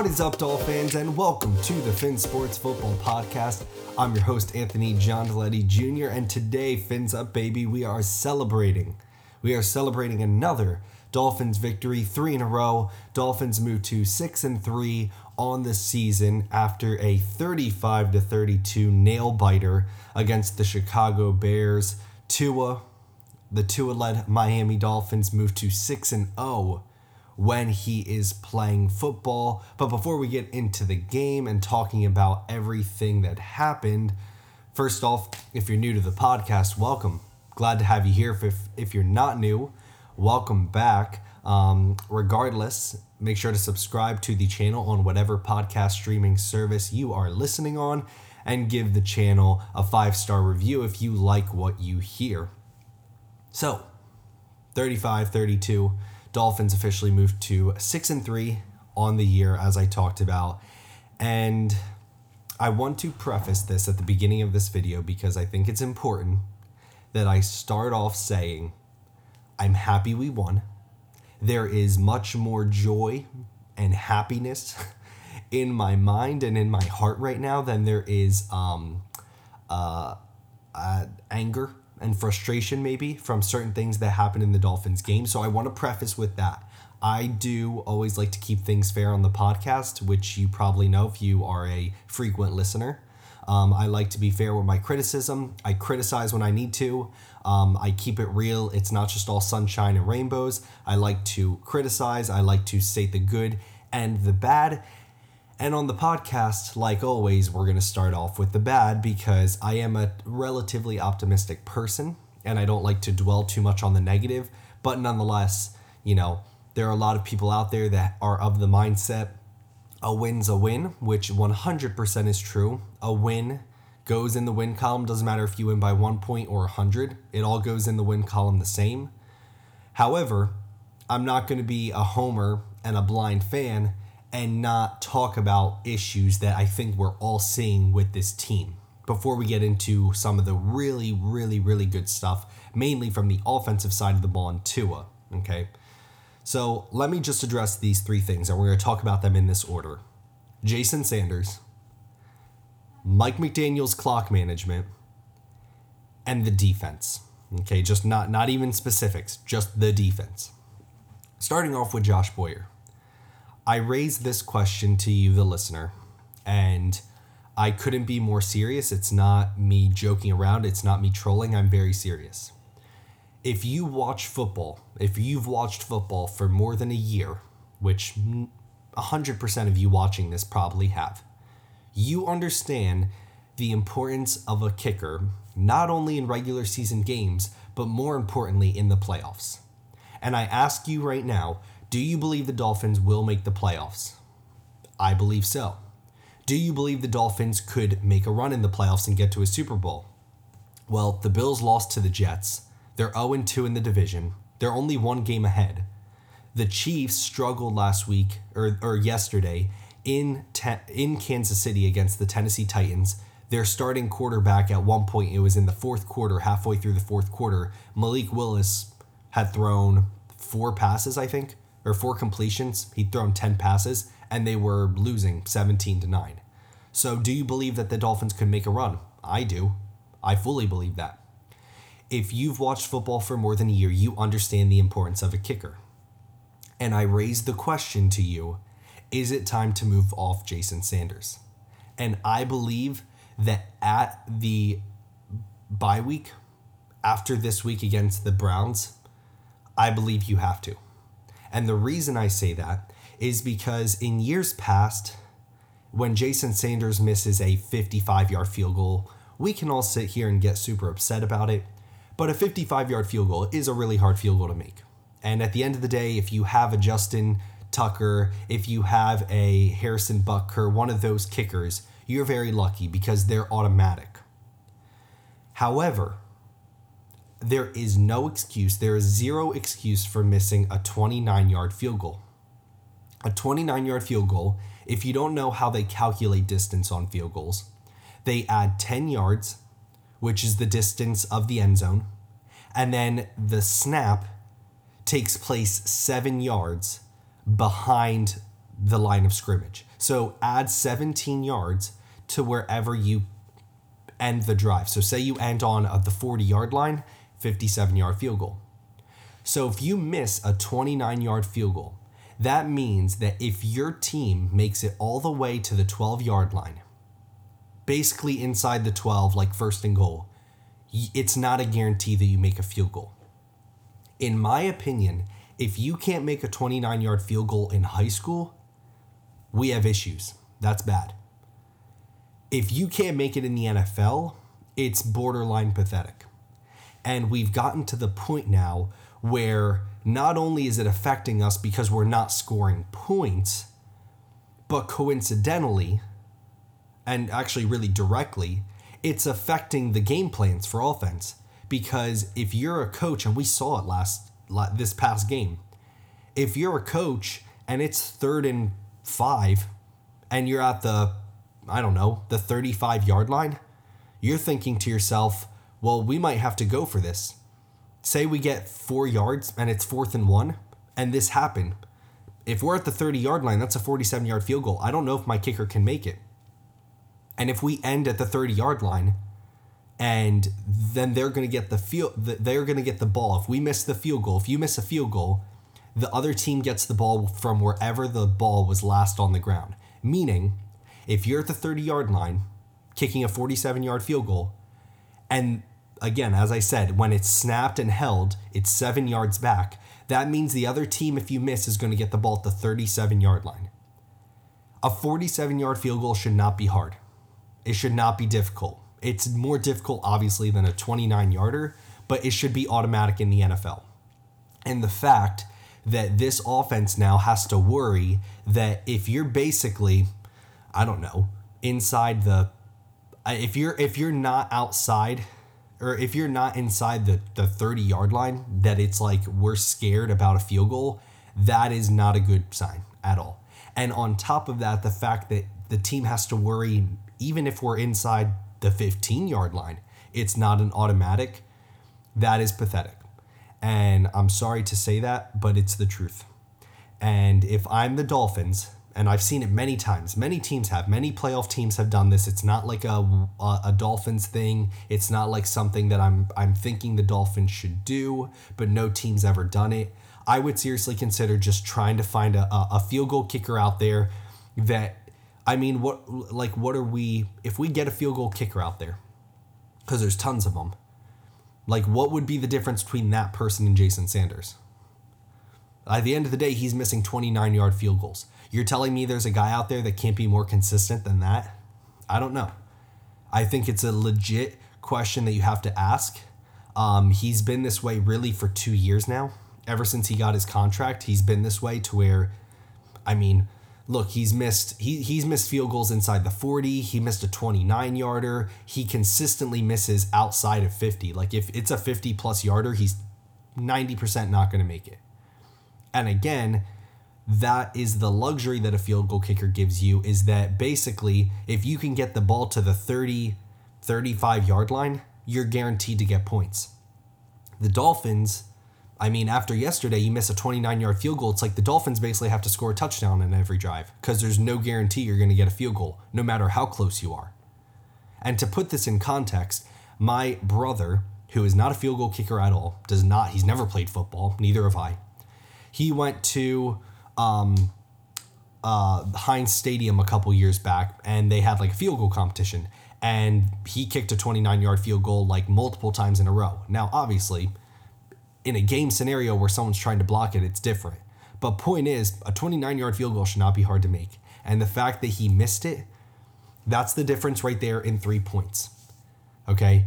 What is up, Dolphins, and welcome to the Finn Sports Football Podcast. I'm your host, Anthony John Deletti Jr., and today, Fins Up Baby, we are celebrating. We are celebrating another Dolphins victory, three in a row. Dolphins move to six and three on the season after a 35 to 32 nail biter against the Chicago Bears. Tua, the Tua-led Miami Dolphins, move to six and zero when he is playing football. But before we get into the game and talking about everything that happened, first off, if you're new to the podcast, welcome. Glad to have you here. If, if you're not new, welcome back. Um, regardless, make sure to subscribe to the channel on whatever podcast streaming service you are listening on and give the channel a five star review if you like what you hear. So, 35 32 Dolphins officially moved to 6 and 3 on the year as I talked about. And I want to preface this at the beginning of this video because I think it's important that I start off saying I'm happy we won. There is much more joy and happiness in my mind and in my heart right now than there is um, uh, uh, anger and frustration maybe from certain things that happen in the Dolphins game. So I want to preface with that. I do always like to keep things fair on the podcast, which you probably know if you are a frequent listener. Um, I like to be fair with my criticism. I criticize when I need to. Um, I keep it real. It's not just all sunshine and rainbows. I like to criticize. I like to state the good and the bad. And on the podcast, like always, we're going to start off with the bad because I am a relatively optimistic person and I don't like to dwell too much on the negative. But nonetheless, you know, there are a lot of people out there that are of the mindset a win's a win, which 100% is true. A win goes in the win column, doesn't matter if you win by one point or 100, it all goes in the win column the same. However, I'm not going to be a homer and a blind fan and not talk about issues that I think we're all seeing with this team before we get into some of the really, really, really good stuff, mainly from the offensive side of the ball and Tua. Okay. So let me just address these three things, and we're going to talk about them in this order Jason Sanders, Mike McDaniel's clock management, and the defense. Okay, just not not even specifics, just the defense. Starting off with Josh Boyer. I raised this question to you, the listener, and I couldn't be more serious. It's not me joking around, it's not me trolling. I'm very serious. If you watch football, if you've watched football for more than a year, which 100% of you watching this probably have, you understand the importance of a kicker, not only in regular season games, but more importantly in the playoffs. And I ask you right now do you believe the Dolphins will make the playoffs? I believe so. Do you believe the Dolphins could make a run in the playoffs and get to a Super Bowl? Well, the Bills lost to the Jets. They're 0 2 in the division. They're only one game ahead. The Chiefs struggled last week or, or yesterday in te- in Kansas City against the Tennessee Titans. Their starting quarterback at one point, it was in the fourth quarter, halfway through the fourth quarter, Malik Willis had thrown four passes, I think, or four completions. He'd thrown 10 passes and they were losing 17 to 9. So, do you believe that the Dolphins could make a run? I do. I fully believe that. If you've watched football for more than a year, you understand the importance of a kicker. And I raise the question to you is it time to move off Jason Sanders? And I believe that at the bye week, after this week against the Browns, I believe you have to. And the reason I say that is because in years past, when Jason Sanders misses a 55 yard field goal, we can all sit here and get super upset about it. But a 55 yard field goal is a really hard field goal to make. And at the end of the day, if you have a Justin Tucker, if you have a Harrison Butker, one of those kickers, you're very lucky because they're automatic. However, there is no excuse, there is zero excuse for missing a 29 yard field goal. A 29 yard field goal, if you don't know how they calculate distance on field goals, they add 10 yards, which is the distance of the end zone, and then the snap takes place seven yards behind the line of scrimmage. So add 17 yards to wherever you end the drive. So say you end on uh, the 40 yard line, 57 yard field goal. So if you miss a 29 yard field goal, that means that if your team makes it all the way to the 12 yard line, basically inside the 12, like first and goal, it's not a guarantee that you make a field goal. In my opinion, if you can't make a 29 yard field goal in high school, we have issues. That's bad. If you can't make it in the NFL, it's borderline pathetic. And we've gotten to the point now where not only is it affecting us because we're not scoring points, but coincidentally, and actually really directly, it's affecting the game plans for offense. Because if you're a coach, and we saw it last this past game. If you're a coach and it's third and five and you're at the, I don't know, the 35 yard line, you're thinking to yourself, well, we might have to go for this. Say we get four yards and it's fourth and one, and this happened. If we're at the 30 yard line, that's a 47 yard field goal. I don't know if my kicker can make it. And if we end at the 30 yard line, and then they're going to get the field they're going to get the ball if we miss the field goal if you miss a field goal the other team gets the ball from wherever the ball was last on the ground meaning if you're at the 30 yard line kicking a 47 yard field goal and again as i said when it's snapped and held it's 7 yards back. That means the other team if you miss is going to get the ball at the 37 yard line. A 47 yard field goal should not be hard. It should not be difficult. It's more difficult, obviously, than a 29 yarder, but it should be automatic in the NFL. And the fact that this offense now has to worry that if you're basically, I don't know, inside the, if you're if you're not outside, or if you're not inside the the 30 yard line, that it's like we're scared about a field goal, that is not a good sign at all. And on top of that, the fact that the team has to worry, even if we're inside the 15 yard line. It's not an automatic. That is pathetic. And I'm sorry to say that, but it's the truth. And if I'm the Dolphins, and I've seen it many times, many teams have, many playoff teams have done this. It's not like a, a, a Dolphins thing. It's not like something that I'm I'm thinking the Dolphins should do, but no team's ever done it. I would seriously consider just trying to find a, a field goal kicker out there that I mean, what like what are we if we get a field goal kicker out there? Because there's tons of them. Like, what would be the difference between that person and Jason Sanders? At the end of the day, he's missing 29 yard field goals. You're telling me there's a guy out there that can't be more consistent than that? I don't know. I think it's a legit question that you have to ask. Um, he's been this way really for two years now. Ever since he got his contract, he's been this way to where, I mean, look, he's missed he he's missed field goals inside the 40. He missed a 29 yarder. He consistently misses outside of 50. Like if it's a 50 plus yarder, he's 90% not going to make it. And again, that is the luxury that a field goal kicker gives you is that basically if you can get the ball to the 30 35 yard line, you're guaranteed to get points. The Dolphins I mean, after yesterday, you miss a 29 yard field goal. It's like the Dolphins basically have to score a touchdown in every drive because there's no guarantee you're going to get a field goal, no matter how close you are. And to put this in context, my brother, who is not a field goal kicker at all, does not, he's never played football, neither have I. He went to um, uh, Heinz Stadium a couple years back and they had like a field goal competition. And he kicked a 29 yard field goal like multiple times in a row. Now, obviously, in a game scenario where someone's trying to block it, it's different. But point is, a 29 yard field goal should not be hard to make. And the fact that he missed it, that's the difference right there in three points. Okay.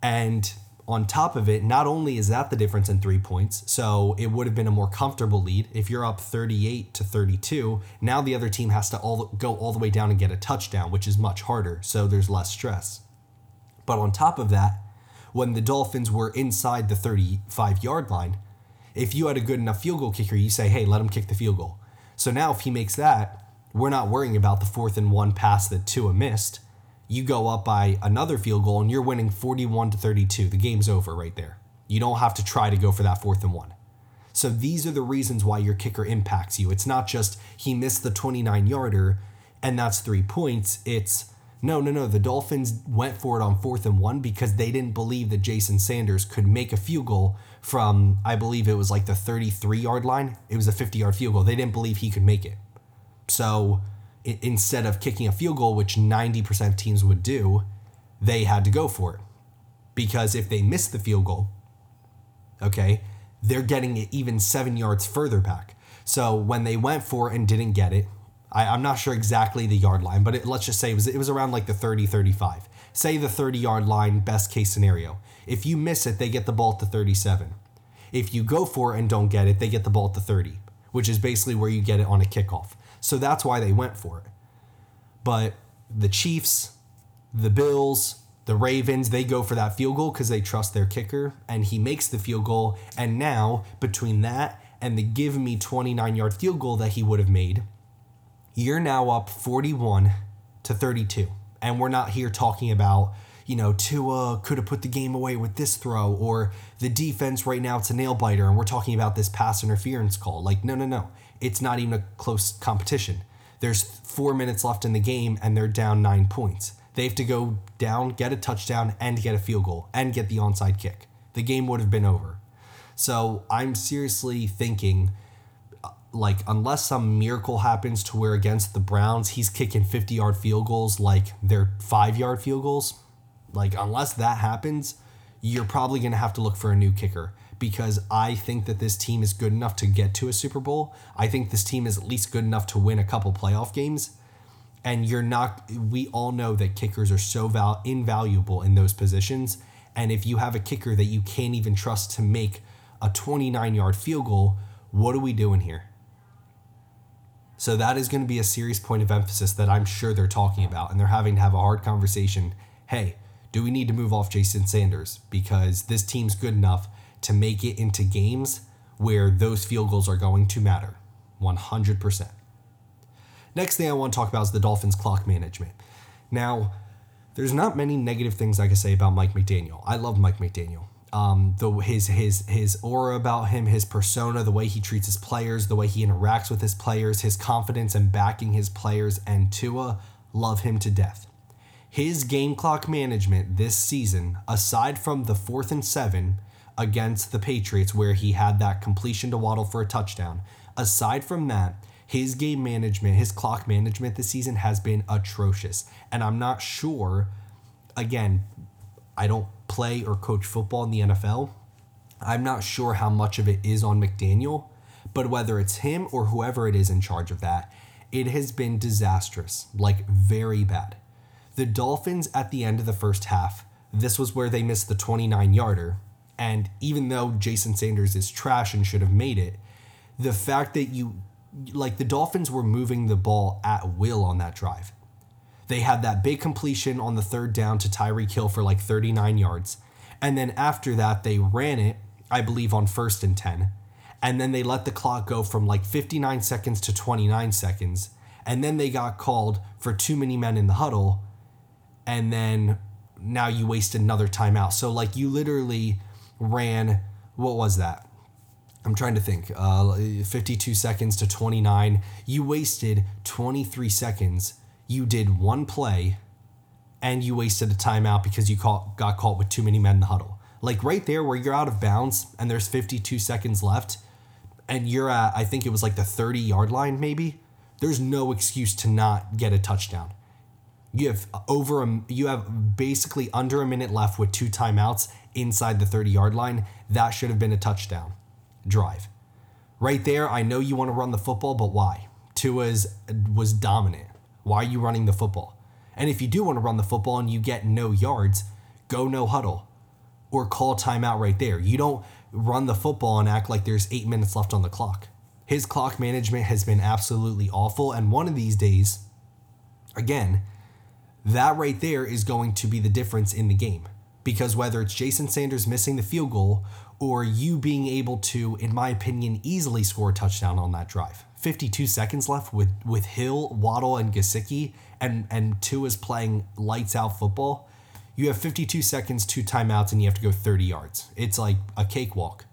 And on top of it, not only is that the difference in three points, so it would have been a more comfortable lead. If you're up 38 to 32, now the other team has to all go all the way down and get a touchdown, which is much harder. So there's less stress. But on top of that, when the Dolphins were inside the 35 yard line. If you had a good enough field goal kicker, you say, hey, let him kick the field goal. So now if he makes that, we're not worrying about the fourth and one pass that Tua missed. You go up by another field goal and you're winning 41 to 32. The game's over right there. You don't have to try to go for that fourth and one. So these are the reasons why your kicker impacts you. It's not just he missed the 29 yarder and that's three points. It's no, no, no. The Dolphins went for it on fourth and one because they didn't believe that Jason Sanders could make a field goal from, I believe it was like the 33 yard line. It was a 50 yard field goal. They didn't believe he could make it. So instead of kicking a field goal, which 90% of teams would do, they had to go for it. Because if they missed the field goal, okay, they're getting it even seven yards further back. So when they went for it and didn't get it, I, am not sure exactly the yard line, but it, let's just say it was, it was around like the 30, 35. Say the 30 yard line, best case scenario. If you miss it, they get the ball to 37. If you go for it and don't get it, they get the ball to 30, which is basically where you get it on a kickoff. So that's why they went for it. But the Chiefs, the Bills, the Ravens, they go for that field goal because they trust their kicker, and he makes the field goal. And now, between that and the give me 29 yard field goal that he would have made, you're now up 41 to 32. And we're not here talking about, you know, Tua could have put the game away with this throw, or the defense right now, it's a nail biter, and we're talking about this pass interference call. Like, no, no, no it's not even a close competition. There's four minutes left in the game and they're down nine points. They have to go down, get a touchdown, and get a field goal and get the onside kick. The game would have been over. So I'm seriously thinking, uh, like, unless some miracle happens to where against the Browns, he's kicking 50 yard field goals like they're five yard field goals, like, unless that happens, you're probably going to have to look for a new kicker because I think that this team is good enough to get to a Super Bowl. I think this team is at least good enough to win a couple playoff games. And you're not, we all know that kickers are so val- invaluable in those positions. And if you have a kicker that you can't even trust to make a 29 yard field goal, what are we doing here? So that is going to be a serious point of emphasis that I'm sure they're talking about. And they're having to have a hard conversation. Hey, do we need to move off Jason Sanders? Because this team's good enough to make it into games where those field goals are going to matter 100%. Next thing I want to talk about is the Dolphins' clock management. Now, there's not many negative things I can say about Mike McDaniel. I love Mike McDaniel. Um, the his his his aura about him, his persona, the way he treats his players, the way he interacts with his players, his confidence in backing his players, and Tua love him to death. His game clock management this season, aside from the fourth and seven, against the Patriots where he had that completion to Waddle for a touchdown. Aside from that, his game management, his clock management this season has been atrocious. And I'm not sure, again, I don't play or coach football in the NFL. I'm not sure how much of it is on McDaniel, but whether it's him or whoever it is in charge of that, it has been disastrous, like very bad. The Dolphins at the end of the first half, this was where they missed the 29 yarder, and even though Jason Sanders is trash and should have made it, the fact that you, like the Dolphins were moving the ball at will on that drive. They had that big completion on the third down to Tyreek Hill for like 39 yards. And then after that, they ran it, I believe, on first and 10. And then they let the clock go from like 59 seconds to 29 seconds. And then they got called for too many men in the huddle. And then now you waste another timeout. So, like, you literally ran, what was that? I'm trying to think. Uh, 52 seconds to 29. You wasted 23 seconds. You did one play, and you wasted a timeout because you caught, got caught with too many men in the huddle. Like right there, where you're out of bounds and there's 52 seconds left, and you're at, I think it was like the 30 yard line, maybe. There's no excuse to not get a touchdown. You have over a, you have basically under a minute left with two timeouts inside the 30 yard line. That should have been a touchdown drive. Right there, I know you want to run the football, but why? Tua's uh, was dominant. Why are you running the football? And if you do want to run the football and you get no yards, go no huddle or call timeout right there. You don't run the football and act like there's eight minutes left on the clock. His clock management has been absolutely awful. And one of these days, again, that right there is going to be the difference in the game. Because whether it's Jason Sanders missing the field goal or you being able to, in my opinion, easily score a touchdown on that drive. 52 seconds left with, with Hill, Waddle, and Gesicki, and, and is playing lights out football. You have 52 seconds, two timeouts, and you have to go 30 yards. It's like a cakewalk.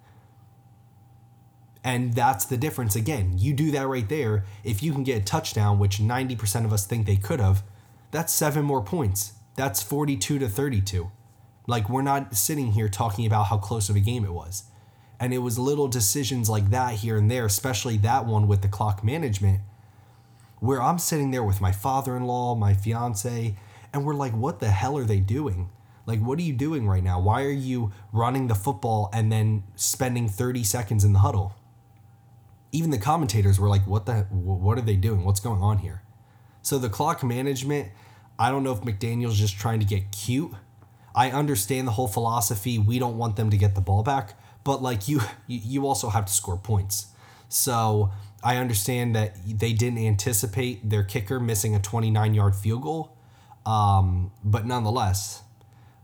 And that's the difference. Again, you do that right there. If you can get a touchdown, which 90% of us think they could have, that's seven more points. That's 42 to 32. Like, we're not sitting here talking about how close of a game it was. And it was little decisions like that here and there, especially that one with the clock management, where I'm sitting there with my father in law, my fiance, and we're like, what the hell are they doing? Like, what are you doing right now? Why are you running the football and then spending 30 seconds in the huddle? Even the commentators were like, what the, what are they doing? What's going on here? So the clock management, I don't know if McDaniel's just trying to get cute. I understand the whole philosophy. We don't want them to get the ball back, but like you, you also have to score points. So I understand that they didn't anticipate their kicker missing a 29 yard field goal. Um, but nonetheless,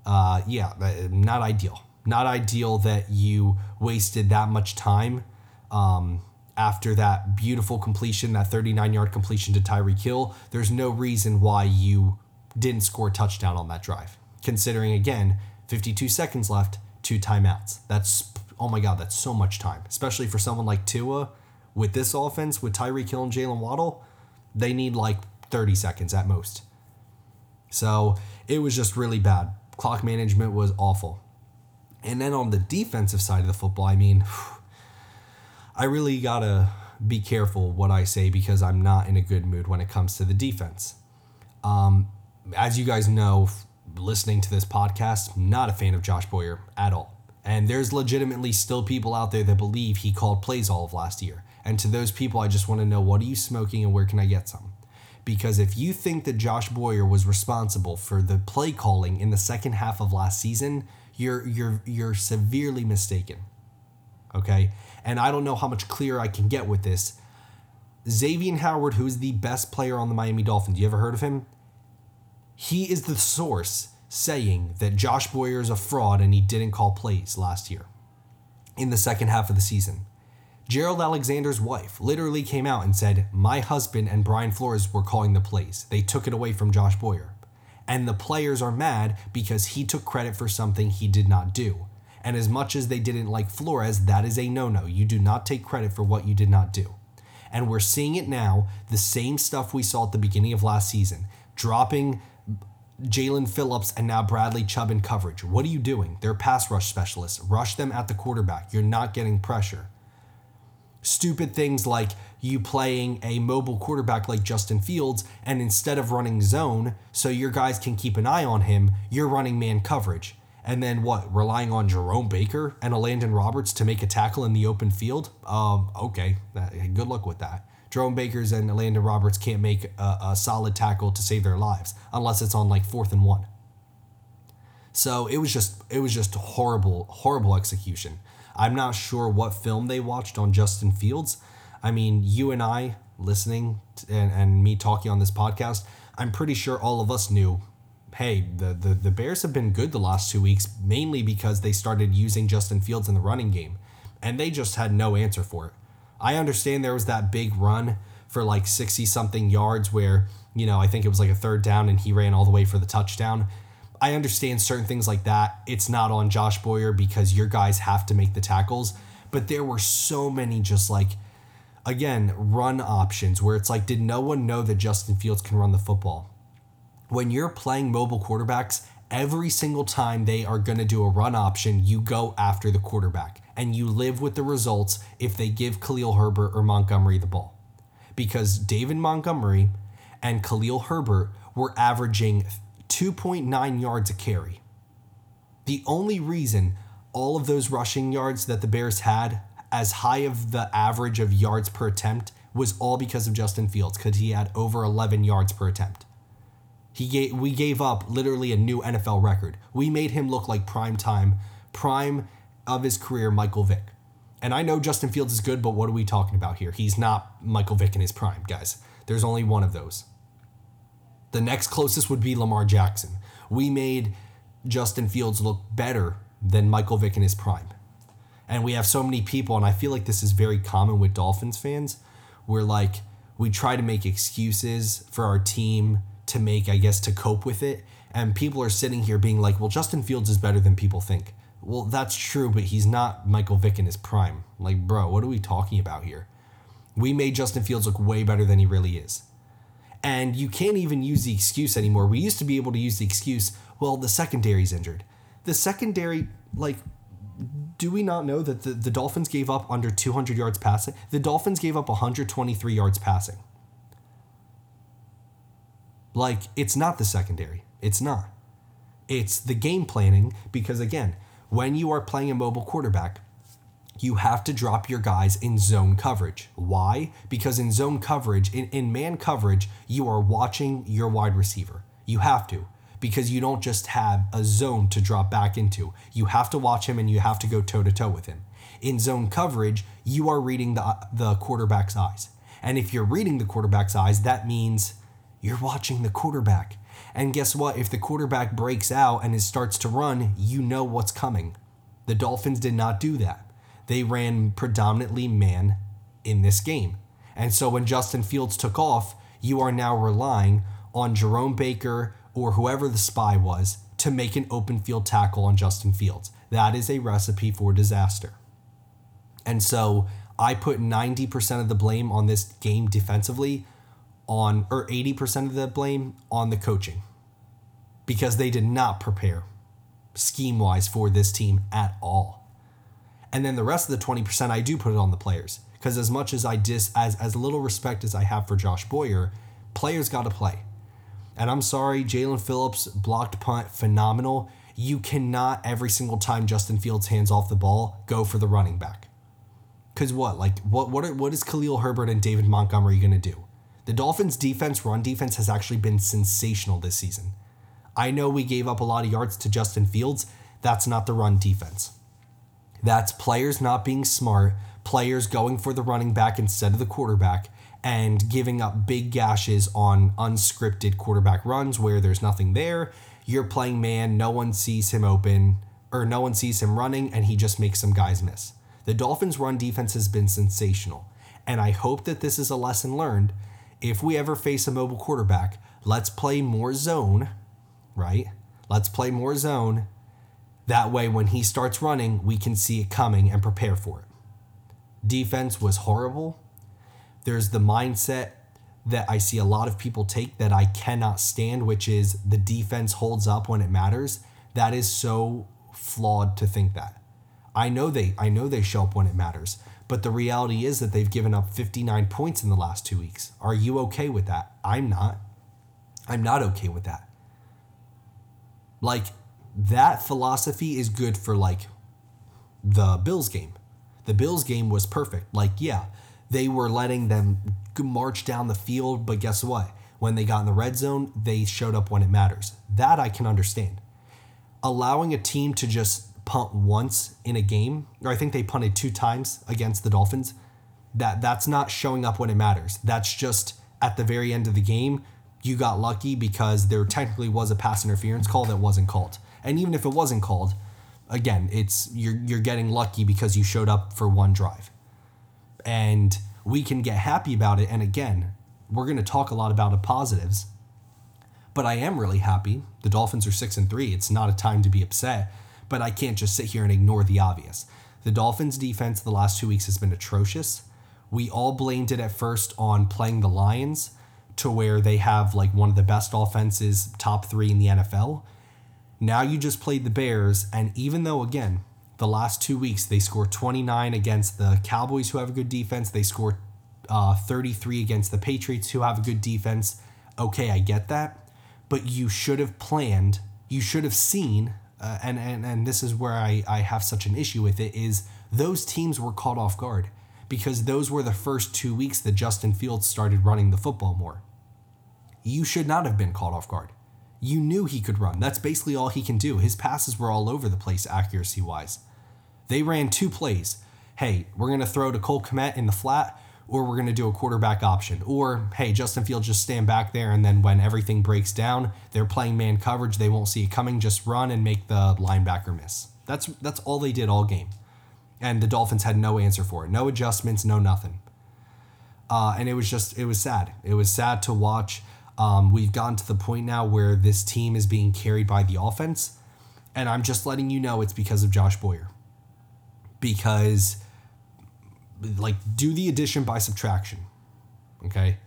uh, yeah, not ideal. Not ideal that you wasted that much time um, after that beautiful completion, that 39 yard completion to Tyreek Hill. There's no reason why you didn't score a touchdown on that drive, considering again, 52 seconds left, two timeouts. That's, oh my God, that's so much time, especially for someone like Tua with this offense, with Tyreek Hill and Jaylen Waddle. They need like 30 seconds at most. So it was just really bad. Clock management was awful. And then on the defensive side of the football, I mean, I really got to be careful what I say because I'm not in a good mood when it comes to the defense. Um, as you guys know, listening to this podcast, not a fan of Josh Boyer at all. And there's legitimately still people out there that believe he called plays all of last year. And to those people, I just want to know what are you smoking and where can I get some? because if you think that Josh Boyer was responsible for the play calling in the second half of last season, you're you're you're severely mistaken. Okay? And I don't know how much clearer I can get with this. Xavier Howard, who is the best player on the Miami Dolphins, you ever heard of him? He is the source saying that Josh Boyer is a fraud and he didn't call plays last year in the second half of the season. Gerald Alexander's wife literally came out and said, My husband and Brian Flores were calling the plays. They took it away from Josh Boyer. And the players are mad because he took credit for something he did not do. And as much as they didn't like Flores, that is a no no. You do not take credit for what you did not do. And we're seeing it now, the same stuff we saw at the beginning of last season, dropping Jaelan Phillips and now Bradley Chubb in coverage. What are you doing? They're pass rush specialists. Rush them at the quarterback. You're not getting pressure stupid things like you playing a mobile quarterback like Justin Fields, and instead of running zone so your guys can keep an eye on him, you're running man coverage. And then what? Relying on Jerome Baker and Elandon Roberts to make a tackle in the open field? Um, okay, good luck with that. Jerome Baker's and Elandon Roberts can't make a, a solid tackle to save their lives unless it's on like fourth and one. So it was just it was just horrible, horrible execution. I'm not sure what film they watched on Justin Fields. I mean, you and I listening to, and, and me talking on this podcast, I'm pretty sure all of us knew hey, the, the, the Bears have been good the last two weeks, mainly because they started using Justin Fields in the running game, and they just had no answer for it. I understand there was that big run for like 60 something yards where, you know, I think it was like a third down and he ran all the way for the touchdown. I understand certain things like that. It's not on Josh Boyer because your guys have to make the tackles. But there were so many just like, again, run options where it's like, did no one know that Justin Fields can run the football? When you're playing mobile quarterbacks, every single time they are going to do a run option, you go after the quarterback and you live with the results if they give Khalil Herbert or Montgomery the ball. Because David Montgomery and Khalil Herbert were averaging 2.9 yards a carry. The only reason all of those rushing yards that the Bears had as high of the average of yards per attempt was all because of Justin Fields because he had over 11 yards per attempt. He gave, we gave up literally a new NFL record. We made him look like prime time, prime of his career, Michael Vick. And I know Justin Fields is good, but what are we talking about here? He's not Michael Vick in his prime, guys. There's only one of those. The next closest would be Lamar Jackson. We made Justin Fields look better than Michael Vick in his prime. And we have so many people, and I feel like this is very common with Dolphins fans, where like we try to make excuses for our team to make, I guess, to cope with it. And people are sitting here being like, well, Justin Fields is better than people think. Well, that's true, but he's not Michael Vick in his prime. Like, bro, what are we talking about here? We made Justin Fields look way better than he really is. And you can't even use the excuse anymore. We used to be able to use the excuse, well, the secondary's injured. The secondary, like, do we not know that the, the Dolphins gave up under 200 yards passing? The Dolphins gave up 123 yards passing. Like, it's not the secondary. It's not. It's the game planning because, again, when you are playing a mobile quarterback, you have to drop your guys in zone coverage. Why? Because in zone coverage, in, in man coverage, you are watching your wide receiver. You have to because you don't just have a zone to drop back into. You have to watch him and you have to go toe to toe with him. In zone coverage, you are reading the, the quarterback's eyes. And if you're reading the quarterback's eyes, that means you're watching the quarterback. And guess what? If the quarterback breaks out and it starts to run, you know what's coming. The Dolphins did not do that. They ran predominantly man in this game. And so when Justin Fields took off, you are now relying on Jerome Baker or whoever the spy was to make an open field tackle on Justin Fields. That is a recipe for disaster. And so I put 90% of the blame on this game defensively on or 80% of the blame on the coaching because they did not prepare scheme wise for this team at all. And then the rest of the 20% I do put it on the players because as much as I dis as as little respect as I have for Josh Boyer, players got to play. And I'm sorry, Jaelan Phillips blocked punt phenomenal. You cannot every single time Justin Fields hands off the ball go for the running back. Cause what? Like what what are, what is Khalil Herbert and David Montgomery to do? The Dolphins' defense, run defense, has actually been sensational this season. I know we gave up a lot of yards to Justin Fields. That's not the run defense. That's players not being smart, players going for the running back instead of the quarterback, and giving up big gashes on unscripted quarterback runs where there's nothing there. You're playing man, no one sees him open, or no one sees him running, and he just makes some guys miss. The Dolphins' run defense has been sensational, and I hope that this is a lesson learned if we ever face a mobile quarterback, let's play more zone, right? Let's play more zone. That way, when he starts running, we can see it coming and prepare for it. Defense was horrible. There's the mindset that I see a lot of people take that I cannot stand, which is the defense holds up when it matters. That is so flawed to think that. I know they I know they show up when it matters. But the reality is that they've given up 59 points in the last two weeks. Are you okay with that? I'm not. I'm not okay with that. Like, that philosophy is good for, like, the Bills game. The Bills game was perfect. Like, yeah, they were letting them march down the field, but guess what? When they got in the red zone, they showed up when it matters. That I can understand. Allowing a team to just punt once in a game, or I think they punted two times against the Dolphins. That that's not showing up when it matters. That's just at the very end of the game, you got lucky because there technically was a pass interference call that wasn't called. And even if it wasn't called, again, it's you're you're getting lucky because you showed up for one drive. And we can get happy about it and again, we're going to talk a lot about the positives. But I am really happy. The Dolphins are 6 and 3. It's not a time to be upset but I can't just sit here and ignore the obvious. The Dolphins' defense the last two weeks has been atrocious. We all blamed it at first on playing the Lions, to where they have like one of the best offenses, top three in the NFL. Now you just played the Bears, and even though, again, the last two weeks they scored 29 against the Cowboys, who have a good defense, they scored uh, 33 against the Patriots, who have a good defense. Okay, I get that. But you should have planned, you should have seen uh, and, and and this is where I, I have such an issue with it is those teams were caught off guard because those were the first two weeks that Justin Fields started running the football more. You should not have been caught off guard. You knew he could run. That's basically all he can do. His passes were all over the place accuracy wise. They ran two plays. Hey, we're going to throw to Cole Kmet in the flat or we're going to do a quarterback option. Or, hey, Justin Fields just stand back there, and then when everything breaks down, they're playing man coverage. They won't see it coming. Just run and make the linebacker miss. That's that's all they did all game, and the Dolphins had no answer for it. No adjustments. No nothing. Uh, and it was just it was sad. It was sad to watch. Um, we've gotten to the point now where this team is being carried by the offense, And I'm just letting you know it's because of Josh Boyer. Because, like, do the addition by subtraction. Okay?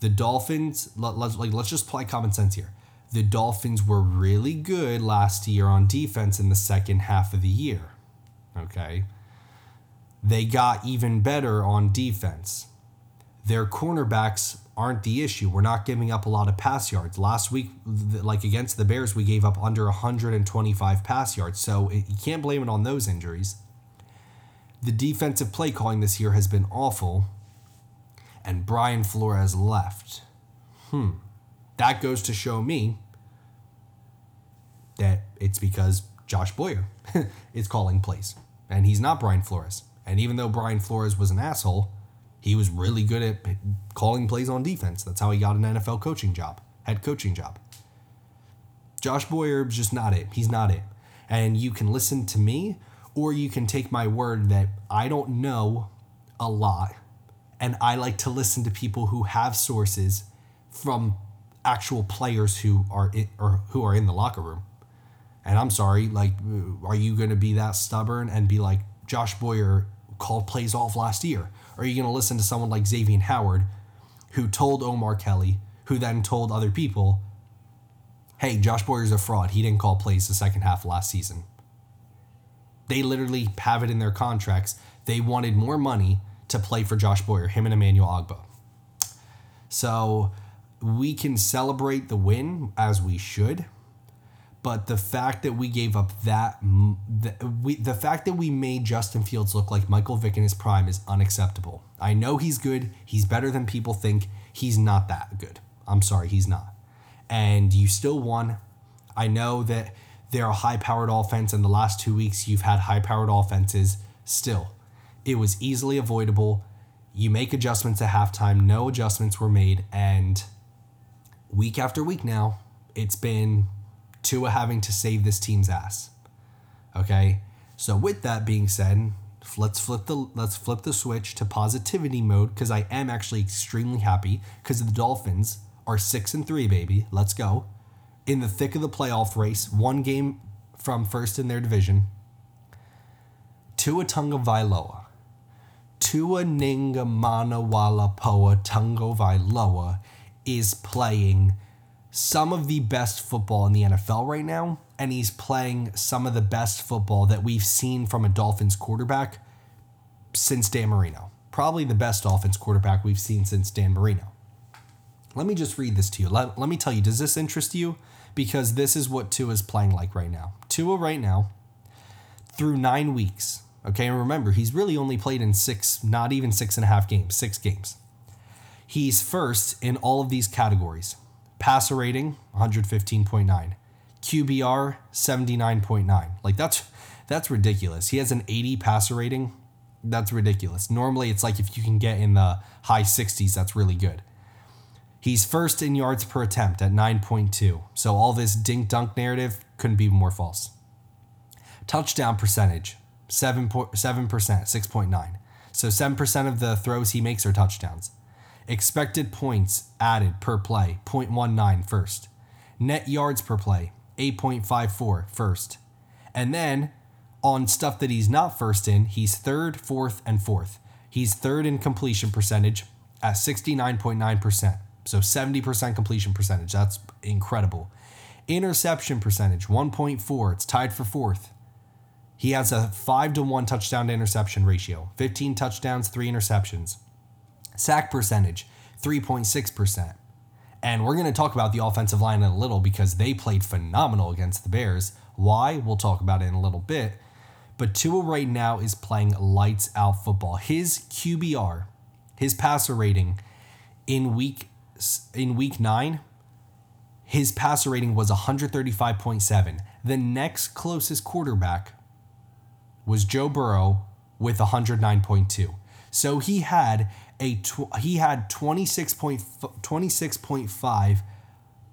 The Dolphins, let, let's, like, let's just apply common sense here. The Dolphins were really good last year on defense in the second half of the year. Okay? They got even better on defense. Their cornerbacks aren't the issue. We're not giving up a lot of pass yards. Last week, like against the Bears, we gave up under 125 pass yards. So you can't blame it on those injuries. The defensive play calling this year has been awful. And Brian Flores left. Hmm. That goes to show me that it's because Josh Boyer is calling plays. And he's not Brian Flores. And even though Brian Flores was an asshole, he was really good at calling plays on defense. That's how he got an NFL coaching job, head coaching job. Josh Boyer's just not it. He's not it. And you can listen to me, or you can take my word that I don't know a lot. And I like to listen to people who have sources from actual players who are in, or who are in the locker room. And I'm sorry, like, uh, are you going to be that stubborn and be like, Josh Boyer called plays off last year? Are you going to listen to someone like Xavier Howard, who told Omar Kelly, who then told other people, hey, Josh Boyer's a fraud. He didn't call plays the second half last season. They literally have it in their contracts. They wanted more money to play for Josh Boyer, him and Emmanuel Ogbah. So we can celebrate the win as we should but the fact that we gave up that the, we, the fact that we made Justin Fields look like Michael Vick in his prime is unacceptable. I know he's good. He's better than people think. He's not that good. I'm sorry, he's not. And you still won. I know that they're a high-powered offense and the last 2 weeks you've had high-powered offenses. Still, it was easily avoidable. You make adjustments at halftime, no adjustments were made and week after week now, it's been Tua having to save this team's ass. Okay? So with that being said, let's flip the let's flip the switch to positivity mode because I am actually extremely happy because the Dolphins are 6 and 3 baby. Let's go. In the thick of the playoff race, one game from first in their division. Tua Tagovailoa. Tua Ninga Manawala Poa Tagovailoa is playing some of the best football in the NFL right now, and he's playing some of the best football that we've seen from a Dolphins quarterback since Dan Marino. Probably the best Dolphins quarterback we've seen since Dan Marino. Let me just read this to you. Let, let me tell you, does this interest you? Because this is what Tua is playing like right now. Tua, right now, through nine weeks, okay, and remember, he's really only played in six, not even six and a half games, six games. He's first in all of these categories. Passer rating 115.9 qbr 79.9 like that's that's ridiculous. He has an 80 passer rating. That's ridiculous. Normally it's like if you can get in the high 60s that's really good he's first in yards per attempt at 9.2 so all this dink dunk narrative couldn't be more false touchdown percentage 7, 7% 6.9 so 7% of the throws he makes are touchdowns Expected points added per play 0.19 first. Net yards per play 8.54 first. And then on stuff that he's not first in, he's third, fourth, and fourth. He's third in completion percentage at 69.9%. So 70% completion percentage. That's incredible. Interception percentage 1.4. It's tied for fourth. He has a 5 to 1 touchdown to interception ratio 15 touchdowns, 3 interceptions. Sack percentage, 3.6%. And we're going to talk about the offensive line in a little because they played phenomenal against the Bears. Why? We'll talk about it in a little bit. But Tua right now is playing lights out football. His QBR, his passer rating in week in week 9, his passer rating was 135.7. The next closest quarterback was Joe Burrow with 109.2. So he had a tw- he had 26.5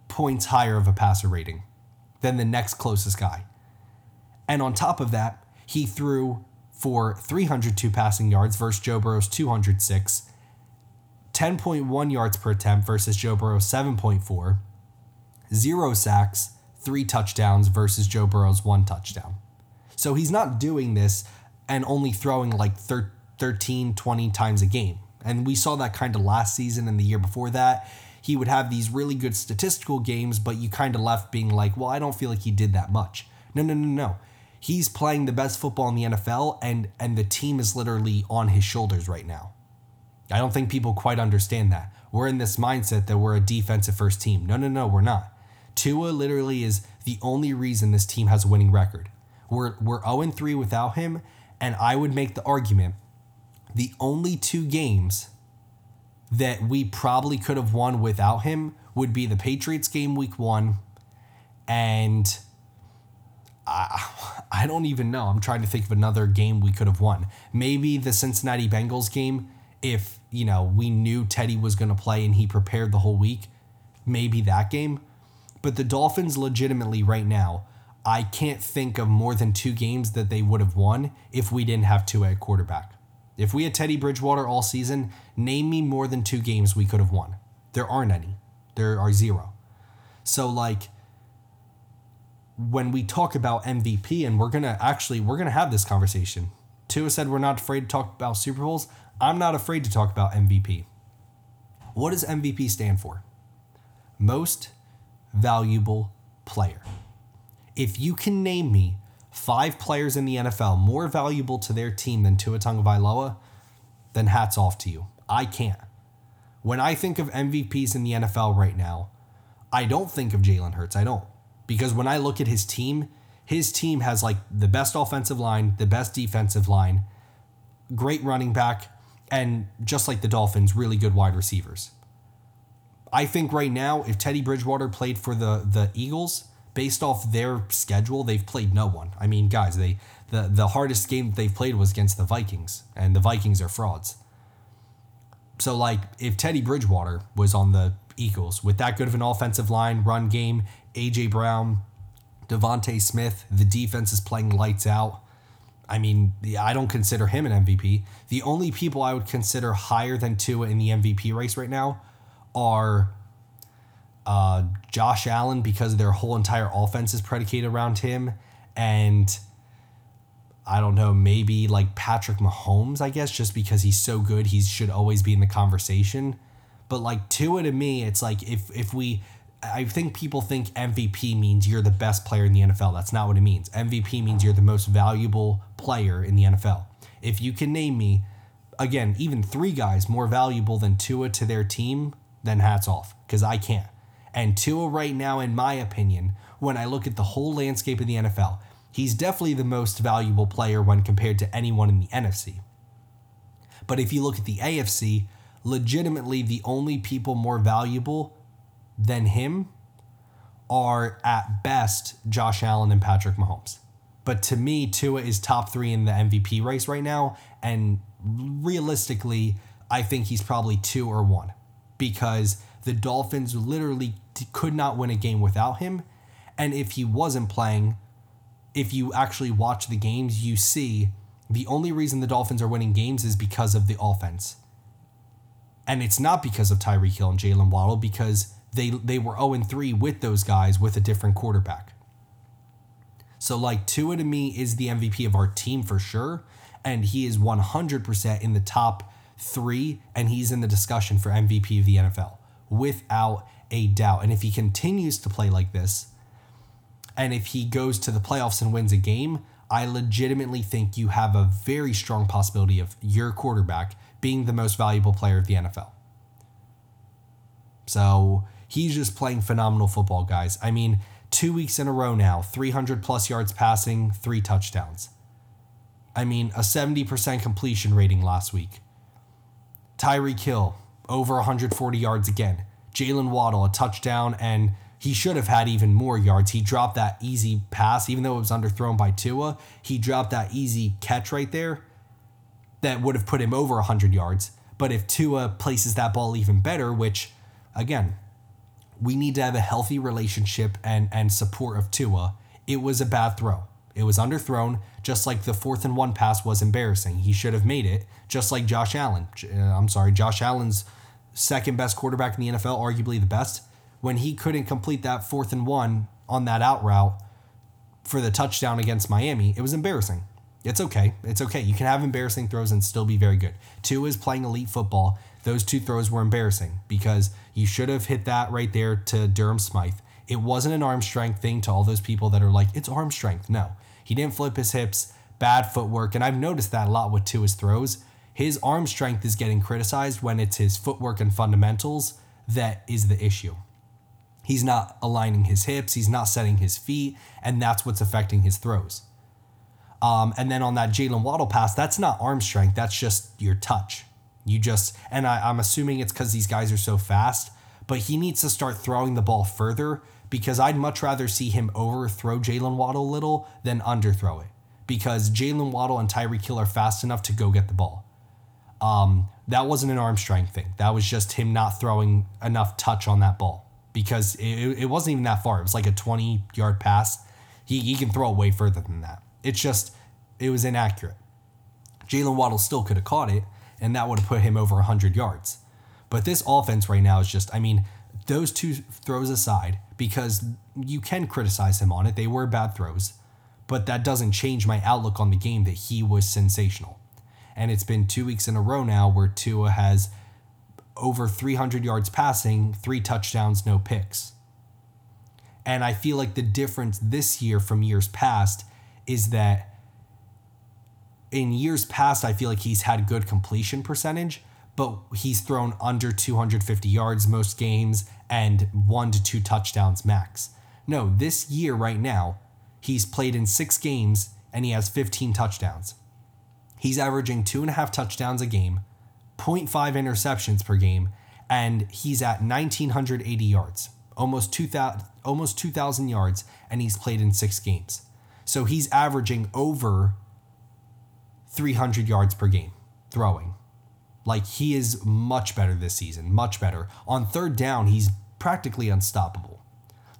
points higher of a passer rating than the next closest guy. And on top of that, he threw for 302 passing yards versus Joe Burrow's 206, 10.1 yards per attempt versus Joe Burrow's 7.4, zero sacks, three touchdowns versus Joe Burrow's one touchdown. So he's not doing this and only throwing like 13, 20 times a game. And we saw that kind of last season and the year before that. He would have these really good statistical games, but you kind of left being like, well, I don't feel like he did that much. No, no, no, no. He's playing the best football in the NFL, and and the team is literally on his shoulders right now. I don't think people quite understand that. We're in this mindset that we're a defensive first team. No, no, no, we're not. Tua literally is the only reason this team has a winning record. We're we're 0 3 without him, and I would make the argument the only two games that we probably could have won without him would be the Patriots game week one and I, I don't even know. I'm trying to think of another game we could have won. Maybe the Cincinnati Bengals game if, you know, we knew Teddy was going to play and he prepared the whole week. Maybe that game. But the Dolphins legitimately right now, I can't think of more than two games that they would have won if we didn't have Tua at quarterback. If we had Teddy Bridgewater all season, name me more than two games we could have won. There aren't any. There are zero. So like when we talk about MVP and we're gonna actually we're gonna have this conversation. Tua said we're not afraid to talk about Super Bowls. I'm not afraid to talk about MVP. What does MVP stand for? Most valuable player. If you can name me five players in the NFL more valuable to their team than Tua Tagovailoa, then hats off to you. I can't. When I think of MVPs in the NFL right now, I don't think of Jalen Hurts. I don't. Because when I look at his team, his team has like the best offensive line, the best defensive line, great running back, and just like the Dolphins, really good wide receivers. I think right now, if Teddy Bridgewater played for the the Eagles, based off their schedule, they've played no one. I mean, guys, they the the hardest game they've played was against the Vikings, and the Vikings are frauds. So like if Teddy Bridgewater was on the Eagles with that good of an offensive line, run game, AJ Brown, DeVonta Smith, the defense is playing lights out. I mean, I don't consider him an MVP. The only people I would consider higher than Tua in the MVP race right now are uh, Josh Allen because their whole entire offense is predicated around him, and I don't know, maybe like Patrick Mahomes, I guess, just because he's so good, he should always be in the conversation. But like Tua to me, it's like if if we I think people think MVP means you're the best player in the NFL. That's not what it means. MVP means you're the most valuable player in the NFL. If you can name me, again, even three guys more valuable than Tua to their team, then hats off, because I can't. And Tua, right now, in my opinion, when I look at the whole landscape of the NFL, he's definitely the most valuable player when compared to anyone in the NFC. But if you look at the AFC, legitimately the only people more valuable than him are at best Josh Allen and Patrick Mahomes. But to me, Tua is top three in the MVP race right now. And realistically, I think he's probably two or one because the Dolphins literally could not win a game without him. And if he wasn't playing, if you actually watch the games, you see the only reason the Dolphins are winning games is because of the offense. And it's not because of Tyreek Hill and Jaylen Waddle because they they were 0 3 with those guys with a different quarterback. So like Tua to me is the MVP of our team for sure. And he is 100% in the top three, and he's in the discussion for MVP of the NFL without a doubt. And if he continues to play like this, and if he goes to the playoffs and wins a game, I legitimately think you have a very strong possibility of your quarterback being the most valuable player of the NFL. So he's just playing phenomenal football, guys. I mean, two weeks in a row now, 300 plus yards passing, three touchdowns. I mean, a 70% completion rating last week. Tyreek Hill, over 140 yards again. Jaylen Waddle, a touchdown, and he should have had even more yards. He dropped that easy pass, even though it was underthrown by Tua. He dropped that easy catch right there that would have put him over 100 yards. But if Tua places that ball even better, which, again, we need to have a healthy relationship and, and support of Tua, it was a bad throw. It was underthrown, just like the fourth and one pass was embarrassing. He should have made it, just like Josh Allen. Uh, I'm sorry, Josh Allen's second best quarterback in the NFL, arguably the best. When he couldn't complete that fourth and one on that out route for the touchdown against Miami, it was embarrassing. It's okay. It's okay. You can have embarrassing throws and still be very good. Tua is playing elite football. Those two throws were embarrassing because you should have hit that right there to Durham Smythe. It wasn't an arm strength thing to all those people that are like, it's arm strength. No, he didn't flip his hips, bad footwork. And I've noticed that a lot with Tua's throws. His arm strength is getting criticized when it's his footwork and fundamentals that is the issue. He's not aligning his hips, he's not setting his feet, and that's what's affecting his throws. Um, and then on that Jaylen Waddle pass, that's not arm strength, that's just your touch. You just, and I, I'm assuming it's because these guys are so fast, but he needs to start throwing the ball further because I'd much rather see him overthrow Jaylen Waddle a little than underthrow it because Jaylen Waddle and Tyreek Hill are fast enough to go get the ball. Um, that wasn't an arm strength thing. That was just him not throwing enough touch on that ball because it, it wasn't even that far. It was like a 20 yard pass. He, he can throw way further than that. It's just, it was inaccurate. Jaylen Waddle still could have caught it, and that would have put him over 100 yards. But this offense right now is just, I mean, those two throws aside, because you can criticize him on it, they were bad throws, but that doesn't change my outlook on the game that he was sensational. And it's been two weeks in a row now where Tua has over 300 yards passing, three touchdowns, no picks. And I feel like the difference this year from years past is that in years past, I feel like he's had good completion percentage, but he's thrown under 250 yards most games and one to two touchdowns max. No, this year, right now, he's played in six games and he has 15 touchdowns. He's averaging two and a half touchdowns a game, 0.5 interceptions per game, and he's at 1,980 yards, almost 2,000 almost 2,000 yards, and he's played in six games. So he's averaging over 300 yards per game throwing. Like he is much better this season, much better. On third down, he's practically unstoppable.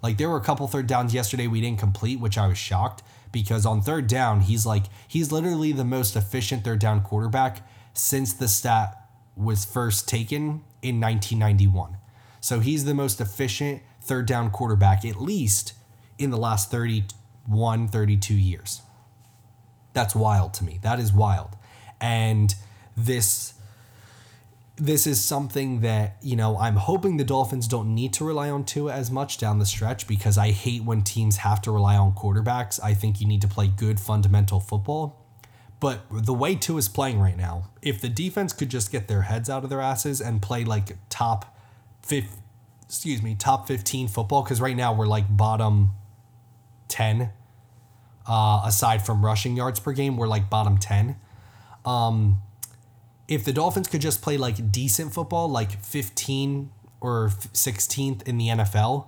Like there were a couple third downs yesterday we didn't complete, which I was shocked because on third down, he's like he's literally the most efficient third down quarterback since the stat was first taken in 1991. So he's the most efficient third down quarterback, at least in the last 31, 32 years. That's wild to me. That is wild. And this this is something that, you know, I'm hoping the Dolphins don't need to rely on Tua as much down the stretch because I hate when teams have to rely on quarterbacks. I think you need to play good fundamental football. But the way Tua is playing right now, if the defense could just get their heads out of their asses and play like top fifth, excuse me, top 15 football, because right now we're like bottom 10. Uh, aside from rushing yards per game, we're like bottom 10. Um, if the Dolphins could just play like decent football, like 15 or 16th in the NFL,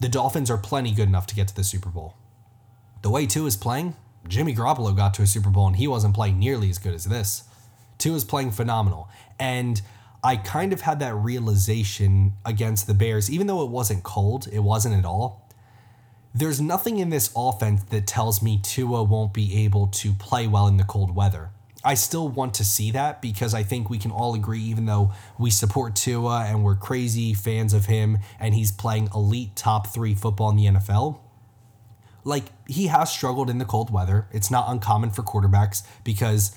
the Dolphins are plenty good enough to get to the Super Bowl. The way Tua is playing, Jimmy Garoppolo got to a Super Bowl and he wasn't playing nearly as good as this. Tua is playing phenomenal. And I kind of had that realization against the Bears, even though it wasn't cold, it wasn't at all. There's nothing in this offense that tells me Tua won't be able to play well in the cold weather. I still want to see that because I think we can all agree, even though we support Tua and we're crazy fans of him and he's playing elite top three football in the NFL, like he has struggled in the cold weather. It's not uncommon for quarterbacks because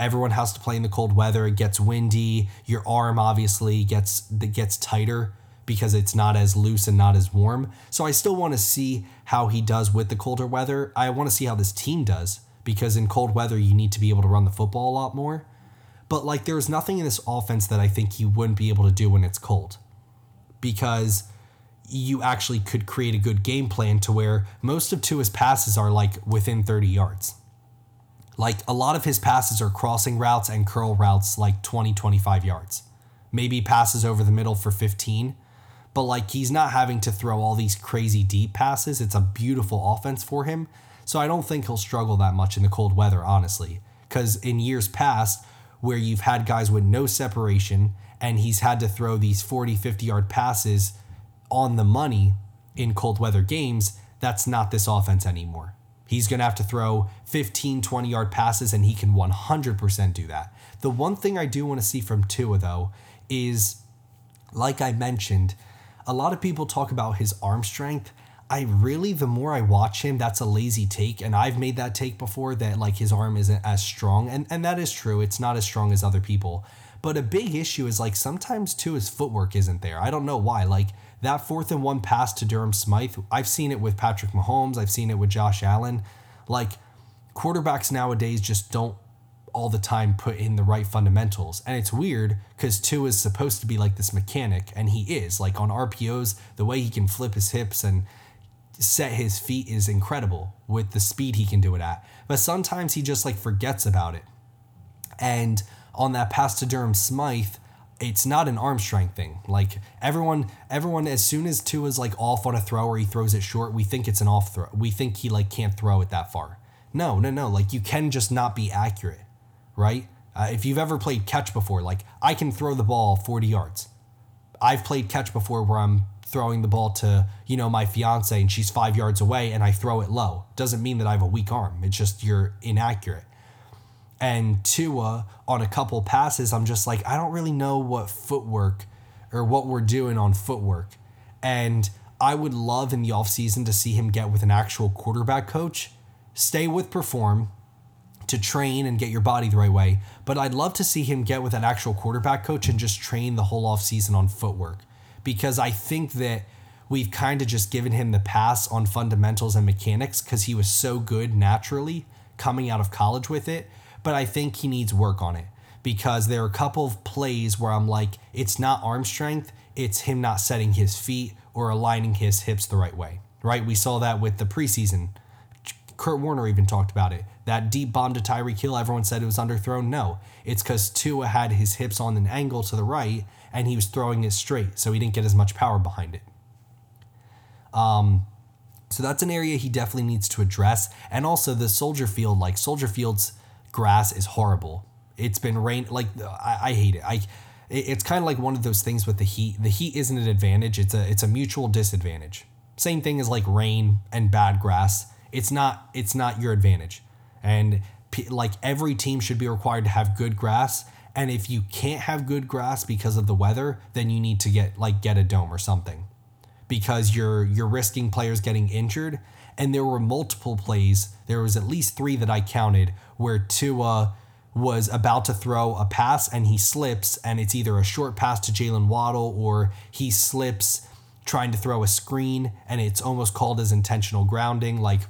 everyone has to play in the cold weather. It gets windy. Your arm obviously gets that gets tighter because it's not as loose and not as warm. So I still want to see how he does with the colder weather. I want to see how this team does because in cold weather you need to be able to run the football a lot more. But like there's nothing in this offense that I think he wouldn't be able to do when it's cold. Because you actually could create a good game plan to where most of Tua's passes are like within 30 yards. Like a lot of his passes are crossing routes and curl routes like 20, 25 yards. Maybe passes over the middle for 15, but like he's not having to throw all these crazy deep passes. It's a beautiful offense for him. So I don't think he'll struggle that much in the cold weather, honestly. Because in years past, where you've had guys with no separation and he's had to throw these 40, 50 yard passes on the money in cold weather games, that's not this offense anymore. He's going to have to throw 15, 20 yard passes, and he can 100% do that. The one thing I do want to see from Tua, though, is like I mentioned, a lot of people talk about his arm strength. I really, the more I watch him, that's a lazy take. And I've made that take before that like his arm isn't as strong. And, and that is true. It's not as strong as other people. But a big issue is like sometimes too his footwork isn't there. I don't know why. Like that fourth and one pass to Durham Smythe, I've seen it with Patrick Mahomes, I've seen it with Josh Allen. Like quarterbacks nowadays just don't all the time put in the right fundamentals. And it's weird because Tua is supposed to be like this mechanic, and he is. Like on RPOs, the way he can flip his hips and set his feet is incredible with the speed he can do it at. But sometimes he just like forgets about it. And on that pass to Durham Smythe, it's not an arm strength thing. Like everyone, everyone, as soon as Tua is like off on a throw or he throws it short, we think it's an off throw. We think he like can't throw it that far. No, no, no. Like you can just not be accurate, right? Uh, if you've ever played catch before, like I can throw the ball 40 yards. I've played catch before where I'm throwing the ball to, you know, my fiance and she's five yards away and I throw it low. Doesn't mean that I have a weak arm. It's just you're inaccurate. And Tua, on a couple passes, I'm just like, I don't really know what footwork or what we're doing on footwork. And I would love in the offseason to see him get with an actual quarterback coach, stay with Perform to train and get your body the right way. But I'd love to see him get with an actual quarterback coach and just train the whole offseason on footwork because I think that we've kind of just given him the pass on fundamentals and mechanics because he was so good naturally coming out of college with it. But I think he needs work on it because there are a couple of plays where I'm like, it's not arm strength, it's him not setting his feet or aligning his hips the right way, right? We saw that with the preseason. Kurt Warner even talked about it. That deep bomb to Tyreek Hill, everyone said it was underthrown. No, it's because Tua had his hips on an angle to the right and he was throwing it straight, so he didn't get as much power behind it. Um, so that's an area he definitely needs to address. And also the Soldier Field, like Soldier Field's grass is horrible. It's been rain like I, I hate it. I it's kind of like one of those things with the heat. The heat isn't an advantage. It's a it's a mutual disadvantage. Same thing as like rain and bad grass. It's not it's not your advantage. And like every team should be required to have good grass and if you can't have good grass because of the weather, then you need to get like get a dome or something. Because you're you're risking players getting injured. And there were multiple plays. There was at least three that I counted where Tua was about to throw a pass and he slips, and it's either a short pass to Jaylen Waddle or he slips trying to throw a screen and it's almost called as intentional grounding. Like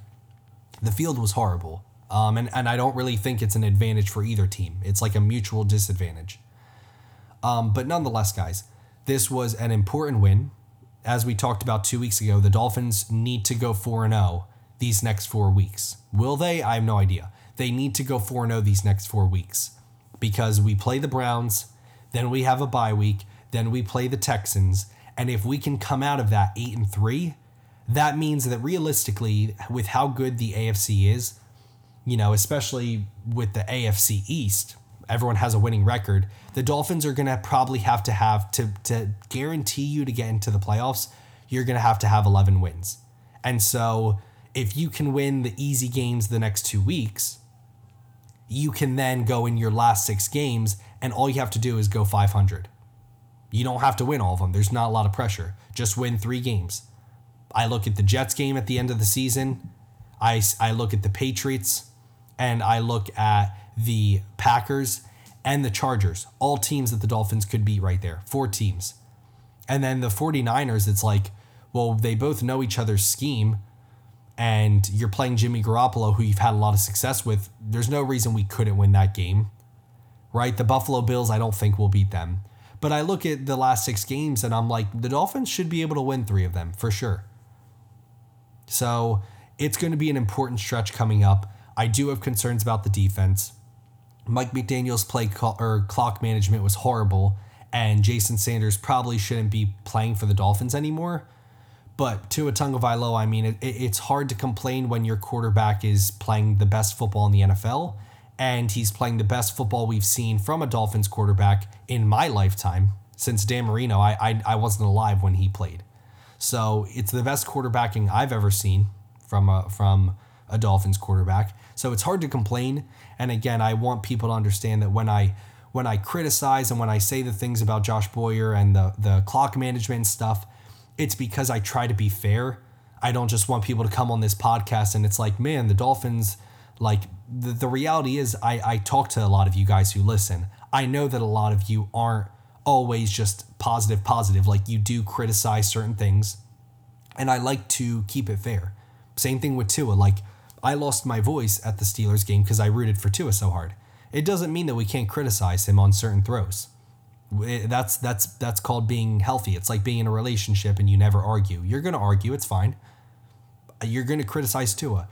the field was horrible. Um, and, and I don't really think it's an advantage for either team. It's like a mutual disadvantage. Um, but nonetheless, guys, this was an important win. As we talked about two weeks ago, the Dolphins need to go 4 0 these next four weeks. Will they? I have no idea. They need to go 4 0 these next four weeks because we play the Browns, then we have a bye week, then we play the Texans. And if we can come out of that 8 and 3, that means that realistically, with how good the AFC is, you know, especially with the AFC East, everyone has a winning record. The Dolphins are going to probably have to have to to guarantee you to get into the playoffs, you're going to have to have 11 wins. And so, if you can win the easy games the next 2 weeks, you can then go in your last 6 games and all you have to do is go 500. You don't have to win all of them. There's not a lot of pressure. Just win 3 games. I look at the Jets game at the end of the season. I, I look at the Patriots and I look at the Packers and the Chargers, all teams that the Dolphins could beat right there, four teams. And then the 49ers, it's like, well, they both know each other's scheme, and you're playing Jimmy Garoppolo, who you've had a lot of success with. There's no reason we couldn't win that game, right? The Buffalo Bills, I don't think will beat them. But I look at the last six games and I'm like, the Dolphins should be able to win three of them for sure. So it's going to be an important stretch coming up. I do have concerns about the defense. Mike McDaniel's play cl- or clock management was horrible, and Jason Sanders probably shouldn't be playing for the Dolphins anymore. But to a tongue of Tagovailoa, I mean, it, it's hard to complain when your quarterback is playing the best football in the NFL, and he's playing the best football we've seen from a Dolphins quarterback in my lifetime since Dan Marino. I, I, I wasn't alive when he played, so it's the best quarterbacking I've ever seen from a from a Dolphins quarterback. So it's hard to complain. And again, I want people to understand that when I when I criticize and when I say the things about Josh Boyer and the the clock management stuff, it's because I try to be fair. I don't just want people to come on this podcast and it's like, man, the Dolphins, like, the, the reality is, I, I talk to a lot of you guys who listen. I know that a lot of you aren't always just positive, positive. Like, you do criticize certain things, and I like to keep it fair. Same thing with Tua. Like, I lost my voice at the Steelers game because I rooted for Tua so hard. It doesn't mean that we can't criticize him on certain throws. That's that's that's called being healthy. It's like being in a relationship and you never argue. You're gonna argue. It's fine. You're gonna criticize Tua.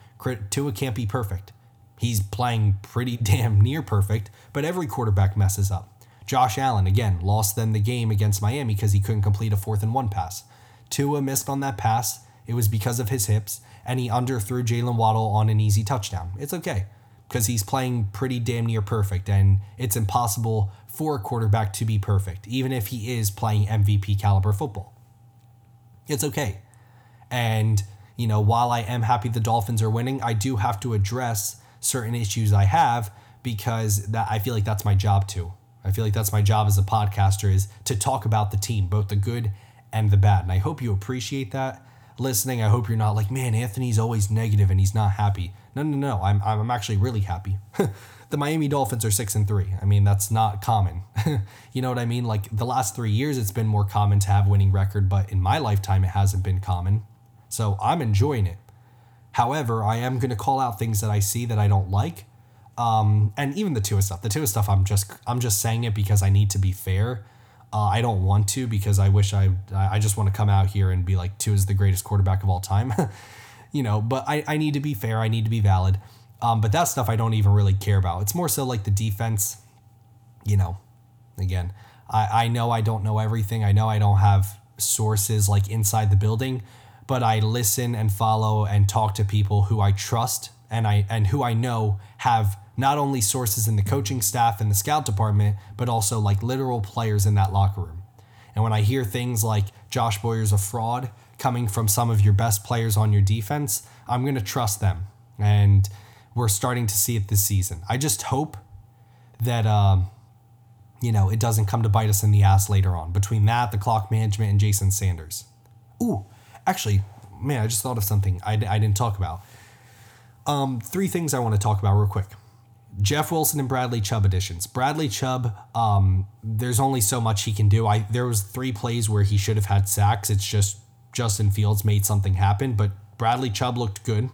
Tua can't be perfect. He's playing pretty damn near perfect, but every quarterback messes up. Josh Allen again lost them the game against Miami because he couldn't complete a fourth and one pass. Tua missed on that pass. It was because of his hips, and he underthrew Jaylen Waddle on an easy touchdown. It's okay because he's playing pretty damn near perfect, and it's impossible for a quarterback to be perfect, even if he is playing MVP caliber football. It's okay. And, you know, while I am happy the Dolphins are winning, I do have to address certain issues I have because that I feel like that's my job too. I feel like that's my job as a podcaster is to talk about the team, both the good and the bad. And I hope you appreciate that listening. I hope you're not like, man, Anthony's always negative and he's not happy. No, no, no. I'm, I'm actually really happy. the Miami Dolphins are six and three. I mean, that's not common. you know what I mean? Like the last three years, it's been more common to have a winning record, but in my lifetime, it hasn't been common. So I'm enjoying it. However, I am going to call out things that I see that I don't like. Um, and even the Tua stuff. The Tua stuff, I'm just I'm just saying it because I need to be fair. Uh, I don't want to because I wish I I just want to come out here and be like Tua is the greatest quarterback of all time. you know, but I, I need to be fair. I need to be valid. Um, but that stuff I don't even really care about. It's more so like the defense. You know, again, I, I know I don't know everything. I know I don't have sources like inside the building, but I listen and follow and talk to people who I trust and I and who I know have not only sources in the coaching staff and the scout department, but also like literal players in that locker room. And when I hear things like Josh Boyer's a fraud coming from some of your best players on your defense, I'm going to trust them. And we're starting to see it this season. I just hope that, um, you know, it doesn't come to bite us in the ass later on between that, the clock management, and Jason Sanders. Ooh, actually, man, I just thought of something I, I didn't talk about. Um, three things I want to talk about real quick. Jeff Wilson and Bradley Chubb additions. Bradley Chubb, um, there's only so much he can do. I there was three plays where he should have had sacks. It's just Justin Fields made something happen, but Bradley Chubb looked good.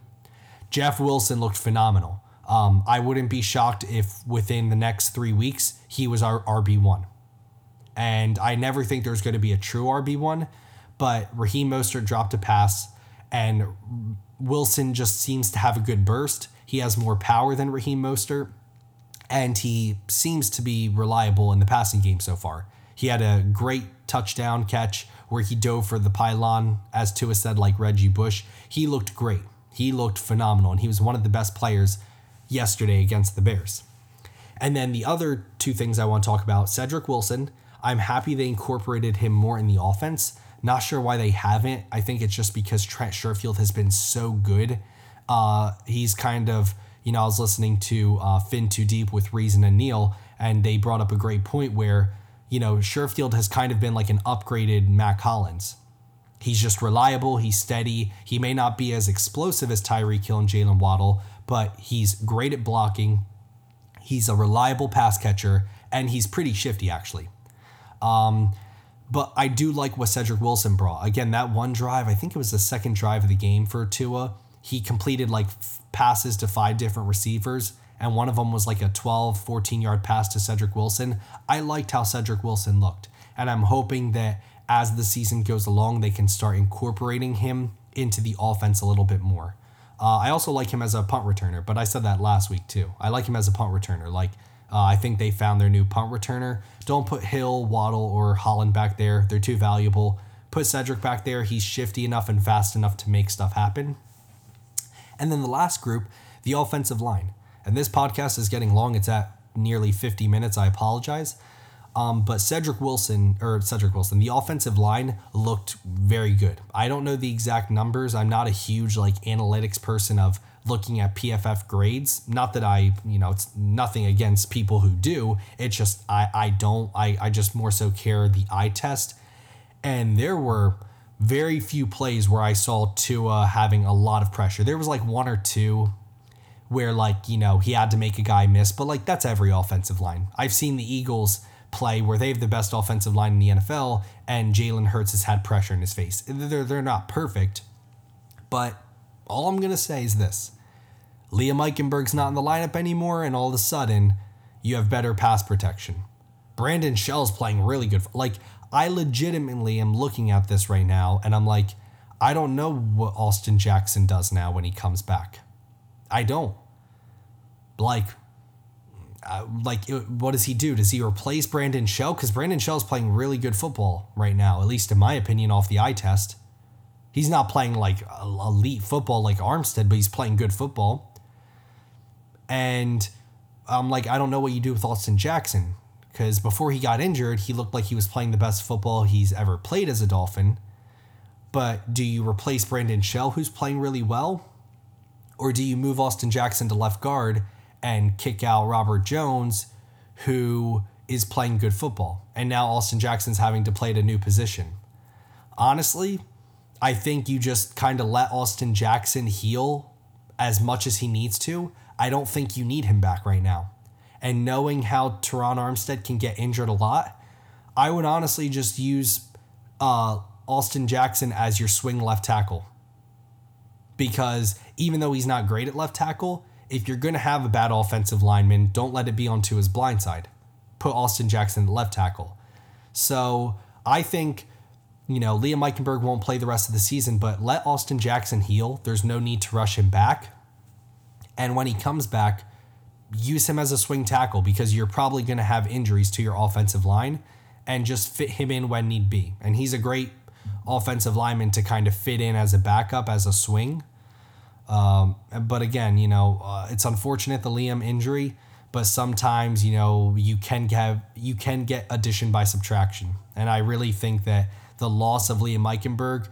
Jeff Wilson looked phenomenal. Um, I wouldn't be shocked if within the next three weeks he was our RB one. And I never think there's going to be a true RB one, but Raheem Mostert dropped a pass, and Wilson just seems to have a good burst he has more power than Raheem Mostert, and he seems to be reliable in the passing game so far. He had a great touchdown catch where he dove for the pylon, as Tua said, like Reggie Bush. He looked great. He looked phenomenal, and he was one of the best players yesterday against the Bears. And then the other two things I want to talk about Cedric Wilson. I'm happy they incorporated him more in the offense. Not sure why they haven't. I think it's just because Trent Sherfield has been so good uh, he's kind of, you know, I was listening to uh, Fin Too Deep with Reason and Neil, and they brought up a great point where, you know, Sherfield has kind of been like an upgraded Mack Hollins. He's just reliable, he's steady. He may not be as explosive as Tyreek Hill and Jaylen Waddle, but he's great at blocking. He's a reliable pass catcher, and he's pretty shifty, actually. Um, but I do like what Cedric Wilson brought. Again, that one drive, I think it was the second drive of the game for Tua he completed like f- passes to five different receivers and one of them was like a 12 14 yard pass to Cedric Wilson. I liked how Cedric Wilson looked and I'm hoping that as the season goes along they can start incorporating him into the offense a little bit more. Uh, I also like him as a punt returner, but I said that last week too. I like him as a punt returner. Like uh, I think they found their new punt returner. Don't put Hill, Waddle, or Holland back there. They're too valuable. Put Cedric back there. He's shifty enough and fast enough to make stuff happen. And then the last group, the offensive line. And this podcast is getting long. It's at nearly 50 minutes. I apologize. Um, but Cedric Wilson, or Cedric Wilson, the offensive line looked very good. I don't know the exact numbers. I'm not a huge like analytics person of looking at PFF grades. Not that I, you know, it's nothing against people who do. It's just I I don't I I just more so care the eye test. And there were very few plays where I saw Tua having a lot of pressure. There was like one or two where like, you know, he had to make a guy miss, but like that's every offensive line. I've seen the Eagles play where they have the best offensive line in the NFL and Jalen Hurts has had pressure in his face. They're, they're not perfect, but all I'm going to say is this. Liam Eichenberg's not in the lineup anymore, and all of a sudden, you have better pass protection. Brandon Shell's playing really good. Like, I legitimately am looking at this right now, and I'm like, I don't know what Austin Jackson does now when he comes back. I don't. Like, uh, like what does he do? Does he replace Brandon Shell? Because Brandon Shell's playing really good football right now, at least in my opinion, off the eye test. He's not playing like elite football like Armstead, but he's playing good football. And I'm like, I don't know what you do with Austin Jackson because before he got injured, he looked like he was playing the best football he's ever played as a Dolphin. But do you replace Brandon Shell, who's playing really well? Or do you move Austin Jackson to left guard and kick out Robert Jones, who is playing good football? And now Austin Jackson's having to play at a new position. Honestly, I think you just kind of let Austin Jackson heal as much as he needs to. I don't think you need him back right now. And knowing how Terron Armstead can get injured a lot, I would honestly just use uh, Austin Jackson as your swing left tackle because even though he's not great at left tackle, if you're going to have a bad offensive lineman, don't let it be onto his blind side. Put Austin Jackson at left tackle. So I think, you know, Liam Eichenberg won't play the rest of the season, but let Austin Jackson heal. There's no need to rush him back. And when he comes back, use him as a swing tackle because you're probably going to have injuries to your offensive line and just fit him in when need be. And he's a great offensive lineman to kind of fit in as a backup, as a swing. Um, but again, you know, uh, it's unfortunate the Liam injury, but sometimes you know you can have you can get addition by subtraction, and I really think that the loss of Liam Eichenberg.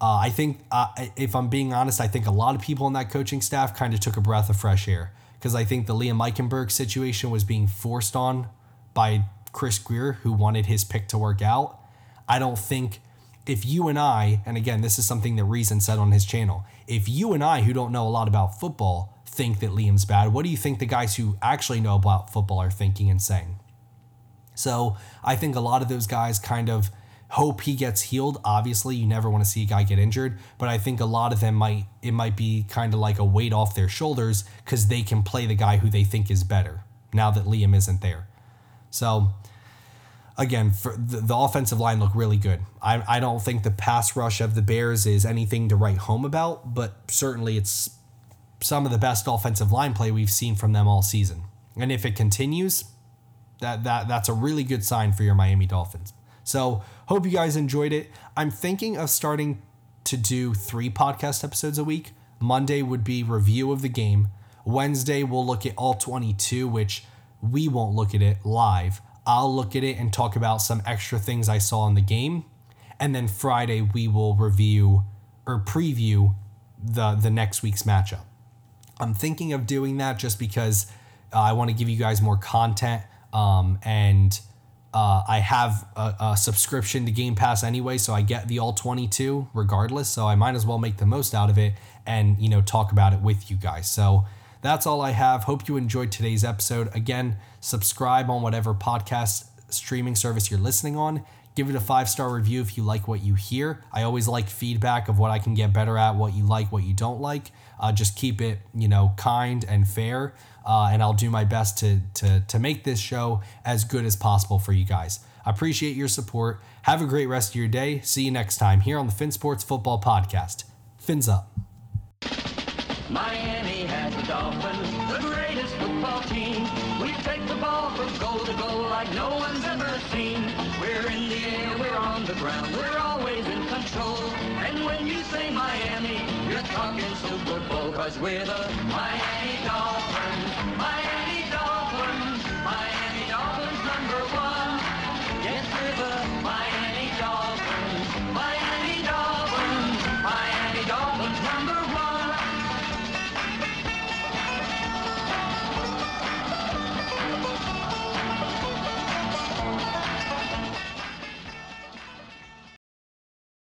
Uh, I think, uh, if I'm being honest, I think a lot of people in that coaching staff kind of took a breath of fresh air because I think the Liam Eichenberg situation was being forced on by Chris Grier, who wanted his pick to work out. I don't think if you and I, and again, this is something that Reason said on his channel, if you and I, who don't know a lot about football, think that Liam's bad, what do you think the guys who actually know about football are thinking and saying? So I think a lot of those guys kind of hope he gets healed. Obviously, you never want to see a guy get injured, but I think a lot of them might it might be kind of like a weight off their shoulders because they can play the guy who they think is better now that Liam isn't there. So again, for the, the offensive line looked really good. I, I don't think the pass rush of the Bears is anything to write home about, but certainly it's some of the best offensive line play we've seen from them all season. And if it continues, that that that's a really good sign for your Miami Dolphins. So hope you guys enjoyed it. I'm thinking of starting to do three podcast episodes a week. Monday would be review of the game. Wednesday we'll look at all 22, which we won't look at it live. I'll look at it and talk about some extra things I saw in the game. And then Friday we will review or preview the the next week's matchup. I'm thinking of doing that just because uh, I want to give you guys more content um, and uh, I have a, a, subscription to Game Pass anyway, so I get the all 22 regardless. So I might as well make the most out of it and you know talk about it with you guys. So that's all I have. Hope you enjoyed today's episode. Again, subscribe on whatever podcast streaming service you're listening on. Give it a five star review if you like what you hear. I always like feedback of what I can get better at, what you like, what you don't like. Uh, just keep it, you know, kind and fair, uh, and I'll do my best to to to make this show as good as possible for you guys. I appreciate your support. Have a great rest of your day. See you next time here on the Fin Sports Football Podcast. Fins up. Miami has the Dolphins, the greatest football team. We take the ball from goal to goal like no one's ever seen. We're in the air, we're on the ground, we're always in control. And when you say Miami, you're talking Super Bowl, cause we're the Miami.